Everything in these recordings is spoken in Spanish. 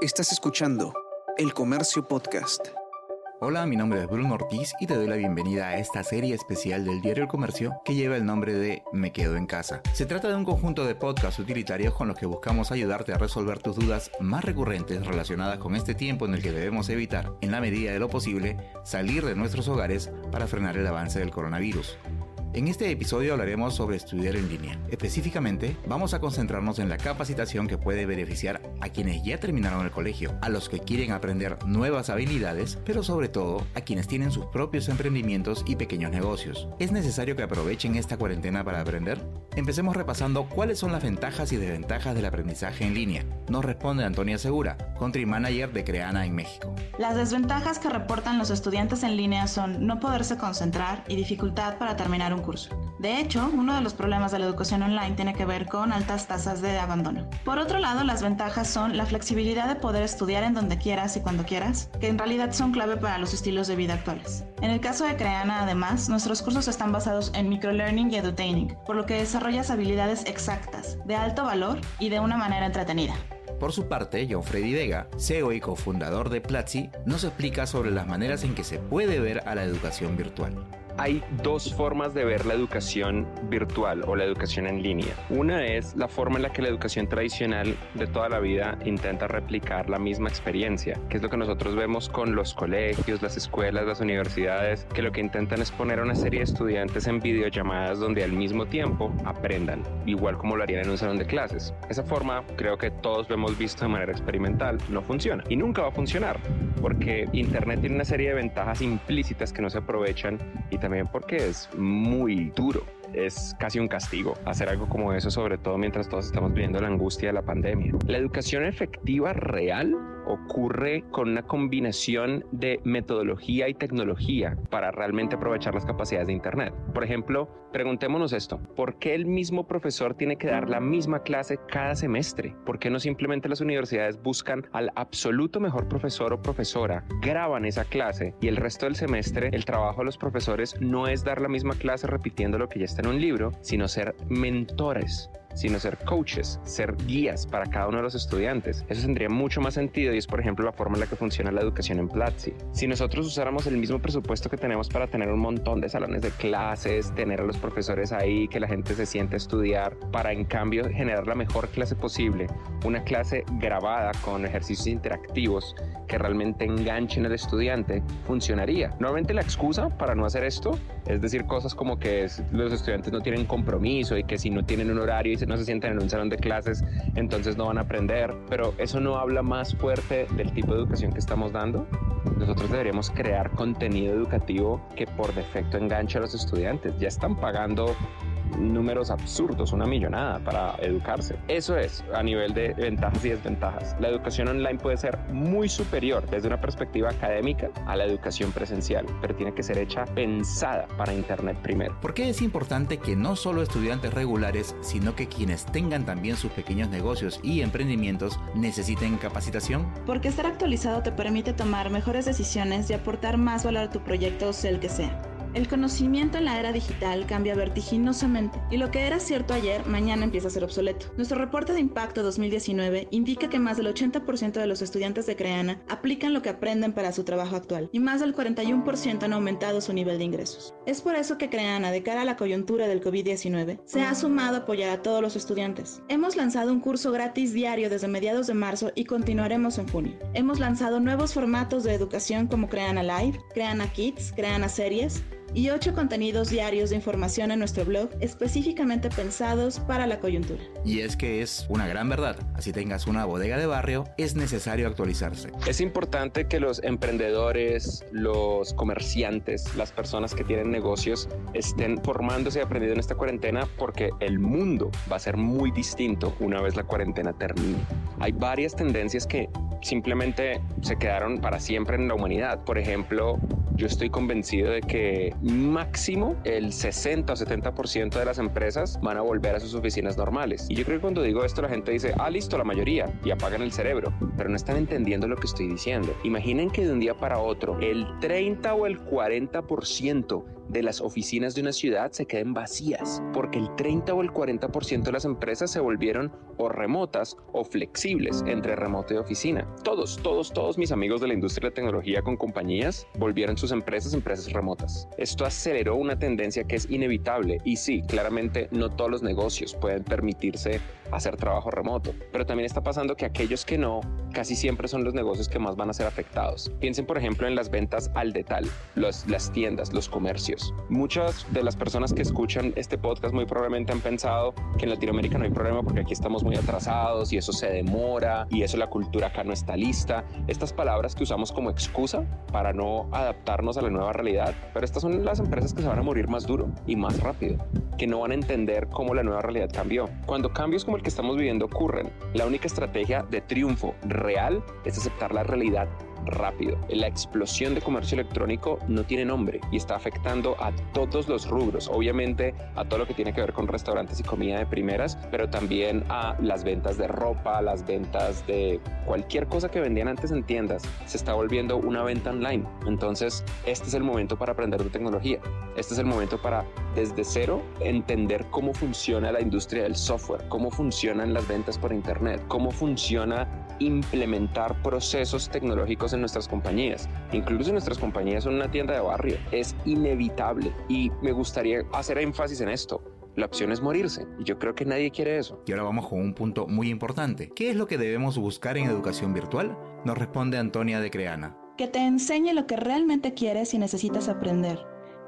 Estás escuchando El Comercio Podcast. Hola, mi nombre es Bruno Ortiz y te doy la bienvenida a esta serie especial del diario El Comercio que lleva el nombre de Me Quedo en Casa. Se trata de un conjunto de podcasts utilitarios con los que buscamos ayudarte a resolver tus dudas más recurrentes relacionadas con este tiempo en el que debemos evitar, en la medida de lo posible, salir de nuestros hogares para frenar el avance del coronavirus. En este episodio hablaremos sobre estudiar en línea. Específicamente, vamos a concentrarnos en la capacitación que puede beneficiar a quienes ya terminaron el colegio, a los que quieren aprender nuevas habilidades, pero sobre todo a quienes tienen sus propios emprendimientos y pequeños negocios. ¿Es necesario que aprovechen esta cuarentena para aprender? Empecemos repasando cuáles son las ventajas y desventajas del aprendizaje en línea. Nos responde Antonia Segura, Country Manager de Creana en México. Las desventajas que reportan los estudiantes en línea son no poderse concentrar y dificultad para terminar un curso. De hecho, uno de los problemas de la educación online tiene que ver con altas tasas de abandono. Por otro lado, las ventajas son la flexibilidad de poder estudiar en donde quieras y cuando quieras, que en realidad son clave para los estilos de vida actuales. En el caso de Creana, además, nuestros cursos están basados en microlearning y edutaining, por lo que desarrollas habilidades exactas, de alto valor y de una manera entretenida. Por su parte, John Freddy Vega, CEO y cofundador de Platzi, nos explica sobre las maneras en que se puede ver a la educación virtual hay dos formas de ver la educación virtual o la educación en línea. Una es la forma en la que la educación tradicional de toda la vida intenta replicar la misma experiencia, que es lo que nosotros vemos con los colegios, las escuelas, las universidades, que lo que intentan es poner a una serie de estudiantes en videollamadas donde al mismo tiempo aprendan, igual como lo harían en un salón de clases. Esa forma creo que todos lo hemos visto de manera experimental, no funciona y nunca va a funcionar, porque Internet tiene una serie de ventajas implícitas que no se aprovechan y también porque es muy duro es casi un castigo hacer algo como eso, sobre todo mientras todos estamos viviendo la angustia de la pandemia. La educación efectiva real ocurre con una combinación de metodología y tecnología para realmente aprovechar las capacidades de Internet. Por ejemplo, preguntémonos esto, ¿por qué el mismo profesor tiene que dar la misma clase cada semestre? ¿Por qué no simplemente las universidades buscan al absoluto mejor profesor o profesora, graban esa clase y el resto del semestre el trabajo de los profesores no es dar la misma clase repitiendo lo que ya está en un libro, sino ser mentores sino ser coaches, ser guías para cada uno de los estudiantes. Eso tendría mucho más sentido y es, por ejemplo, la forma en la que funciona la educación en Platzi. Si nosotros usáramos el mismo presupuesto que tenemos para tener un montón de salones de clases, tener a los profesores ahí, que la gente se siente estudiar, para en cambio generar la mejor clase posible, una clase grabada con ejercicios interactivos que realmente enganchen al estudiante, funcionaría. Normalmente la excusa para no hacer esto es decir cosas como que los estudiantes no tienen compromiso y que si no tienen un horario no se sienten en un salón de clases, entonces no van a aprender. Pero eso no habla más fuerte del tipo de educación que estamos dando. Nosotros deberíamos crear contenido educativo que por defecto enganche a los estudiantes. Ya están pagando números absurdos, una millonada para educarse. Eso es a nivel de ventajas y desventajas. La educación online puede ser muy superior desde una perspectiva académica a la educación presencial, pero tiene que ser hecha pensada para Internet primero. ¿Por qué es importante que no solo estudiantes regulares, sino que quienes tengan también sus pequeños negocios y emprendimientos necesiten capacitación? Porque estar actualizado te permite tomar mejores decisiones y aportar más valor a tu proyecto, sea el que sea. El conocimiento en la era digital cambia vertiginosamente y lo que era cierto ayer, mañana empieza a ser obsoleto. Nuestro reporte de impacto 2019 indica que más del 80% de los estudiantes de Creana aplican lo que aprenden para su trabajo actual y más del 41% han aumentado su nivel de ingresos. Es por eso que Creana, de cara a la coyuntura del COVID-19, se ha sumado a apoyar a todos los estudiantes. Hemos lanzado un curso gratis diario desde mediados de marzo y continuaremos en junio. Hemos lanzado nuevos formatos de educación como Creana Live, Creana Kids, Creana Series, y ocho contenidos diarios de información en nuestro blog específicamente pensados para la coyuntura. Y es que es una gran verdad, así tengas una bodega de barrio, es necesario actualizarse. Es importante que los emprendedores, los comerciantes, las personas que tienen negocios estén formándose y aprendiendo en esta cuarentena porque el mundo va a ser muy distinto una vez la cuarentena termine. Hay varias tendencias que simplemente se quedaron para siempre en la humanidad. Por ejemplo, yo estoy convencido de que máximo el 60 o 70% de las empresas van a volver a sus oficinas normales. Y yo creo que cuando digo esto la gente dice, ah, listo, la mayoría, y apagan el cerebro, pero no están entendiendo lo que estoy diciendo. Imaginen que de un día para otro el 30 o el 40% de las oficinas de una ciudad se queden vacías, porque el 30 o el 40% de las empresas se volvieron o remotas o flexibles entre remoto y oficina. Todos, todos, todos mis amigos de la industria de la tecnología con compañías volvieron sus empresas empresas remotas. Esto aceleró una tendencia que es inevitable y sí, claramente no todos los negocios pueden permitirse hacer trabajo remoto, pero también está pasando que aquellos que no, casi siempre son los negocios que más van a ser afectados. Piensen por ejemplo en las ventas al detalle, los, las tiendas, los comercios. Muchas de las personas que escuchan este podcast muy probablemente han pensado que en Latinoamérica no hay problema porque aquí estamos muy atrasados y eso se demora y eso la cultura acá no está lista. Estas palabras que usamos como excusa para no adaptarnos a la nueva realidad, pero estas son las empresas que se van a morir más duro y más rápido, que no van a entender cómo la nueva realidad cambió. Cuando cambios como el que estamos viviendo ocurren, la única estrategia de triunfo real es aceptar la realidad rápido. La explosión de comercio electrónico no tiene nombre y está afectando a todos los rubros, obviamente a todo lo que tiene que ver con restaurantes y comida de primeras, pero también a las ventas de ropa, las ventas de cualquier cosa que vendían antes en tiendas, se está volviendo una venta online. Entonces, este es el momento para aprender de tecnología. Este es el momento para desde cero entender cómo funciona la industria del software, cómo funcionan las ventas por internet, cómo funciona implementar procesos tecnológicos en nuestras compañías. Incluso nuestras compañías son una tienda de barrio. Es inevitable y me gustaría hacer énfasis en esto. La opción es morirse y yo creo que nadie quiere eso. Y ahora vamos con un punto muy importante. ¿Qué es lo que debemos buscar en educación virtual? Nos responde Antonia de Creana. Que te enseñe lo que realmente quieres y necesitas aprender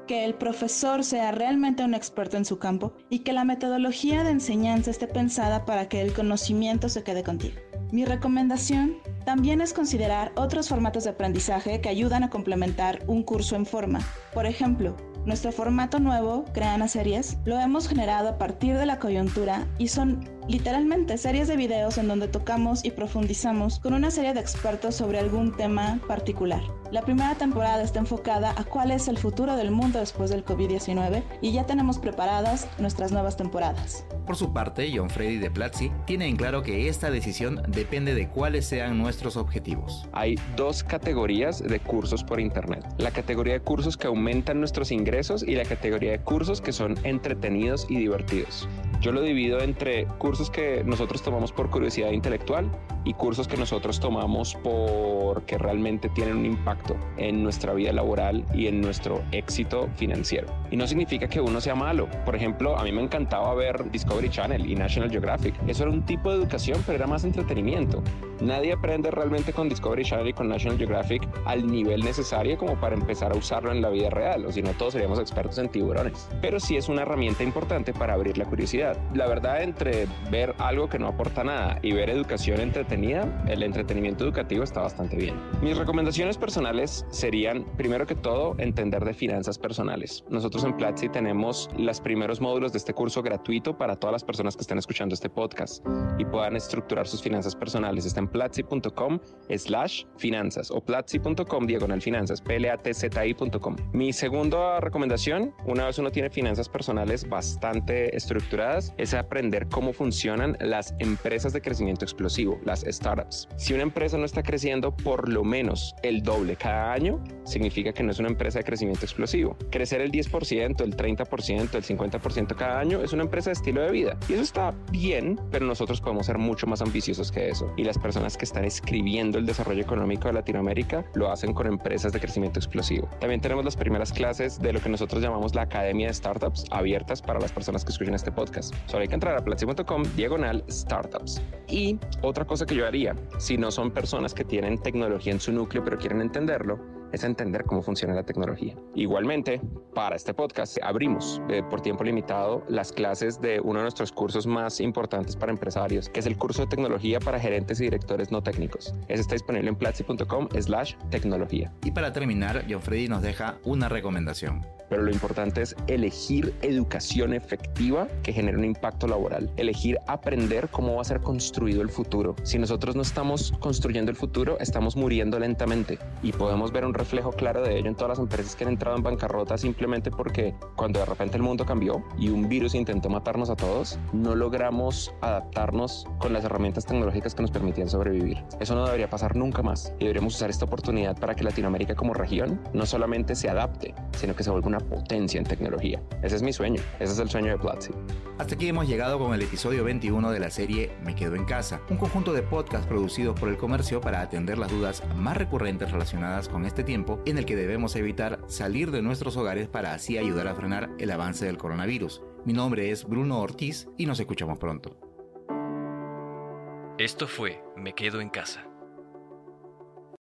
que el profesor sea realmente un experto en su campo y que la metodología de enseñanza esté pensada para que el conocimiento se quede contigo. Mi recomendación también es considerar otros formatos de aprendizaje que ayudan a complementar un curso en forma. Por ejemplo, nuestro formato nuevo, Creana Series, lo hemos generado a partir de la coyuntura y son literalmente series de videos en donde tocamos y profundizamos con una serie de expertos sobre algún tema particular. La primera temporada está enfocada a cuál es el futuro del mundo después del COVID-19 y ya tenemos preparadas nuestras nuevas temporadas. Por su parte, John Freddy de Platzi tiene en claro que esta decisión depende de cuáles sean nuestros objetivos. Hay dos categorías de cursos por Internet. La categoría de cursos que aumentan nuestros ingresos y la categoría de cursos que son entretenidos y divertidos. Yo lo divido entre cursos que nosotros tomamos por curiosidad intelectual y cursos que nosotros tomamos porque realmente tienen un impacto en nuestra vida laboral y en nuestro éxito financiero. Y no significa que uno sea malo. Por ejemplo, a mí me encantaba ver Discovery Channel y National Geographic. Eso era un tipo de educación, pero era más entretenimiento. Nadie aprende realmente con Discovery Channel y con National Geographic al nivel necesario como para empezar a usarlo en la vida real, o si no todos seríamos expertos en tiburones. Pero sí es una herramienta importante para abrir la curiosidad la verdad, entre ver algo que no aporta nada y ver educación el entretenimiento educativo está bastante bien. Mis recomendaciones personales serían, primero que todo, entender de finanzas personales. Nosotros en Platzi tenemos los primeros módulos de este curso gratuito para todas las personas que estén escuchando este podcast y puedan estructurar sus finanzas personales. Está en platzi.com slash finanzas o platzi.com diagonal finanzas, platzi.com. Mi segunda recomendación, una vez uno tiene finanzas personales bastante estructuradas, es aprender cómo funcionan las empresas de crecimiento explosivo, las startups. Si una empresa no está creciendo por lo menos el doble cada año, significa que no es una empresa de crecimiento explosivo. Crecer el 10%, el 30%, el 50% cada año es una empresa de estilo de vida. Y eso está bien, pero nosotros podemos ser mucho más ambiciosos que eso. Y las personas que están escribiendo el desarrollo económico de Latinoamérica lo hacen con empresas de crecimiento explosivo. También tenemos las primeras clases de lo que nosotros llamamos la Academia de Startups abiertas para las personas que escuchen este podcast. Solo hay que entrar a platzi.com diagonal startups. Y otra cosa que yo haría, si no son personas que tienen tecnología en su núcleo pero quieren entenderlo, es entender cómo funciona la tecnología. Igualmente, para este podcast abrimos eh, por tiempo limitado las clases de uno de nuestros cursos más importantes para empresarios, que es el curso de tecnología para gerentes y directores no técnicos. Ese está disponible en platzi.com slash tecnología. Y para terminar, John Freddy nos deja una recomendación. Pero lo importante es elegir educación efectiva que genere un impacto laboral. Elegir aprender cómo va a ser construido el futuro. Si nosotros no estamos construyendo el futuro, estamos muriendo lentamente y podemos ver un reflejo claro de ello en todas las empresas que han entrado en bancarrota simplemente porque cuando de repente el mundo cambió y un virus intentó matarnos a todos, no logramos adaptarnos con las herramientas tecnológicas que nos permitían sobrevivir. Eso no debería pasar nunca más y deberíamos usar esta oportunidad para que Latinoamérica como región no solamente se adapte, sino que se vuelva una potencia en tecnología. Ese es mi sueño, ese es el sueño de Platzi. Hasta aquí hemos llegado con el episodio 21 de la serie Me Quedo en Casa, un conjunto de podcasts producidos por el comercio para atender las dudas más recurrentes relacionadas con este en el que debemos evitar salir de nuestros hogares para así ayudar a frenar el avance del coronavirus. Mi nombre es Bruno Ortiz y nos escuchamos pronto. Esto fue Me Quedo en Casa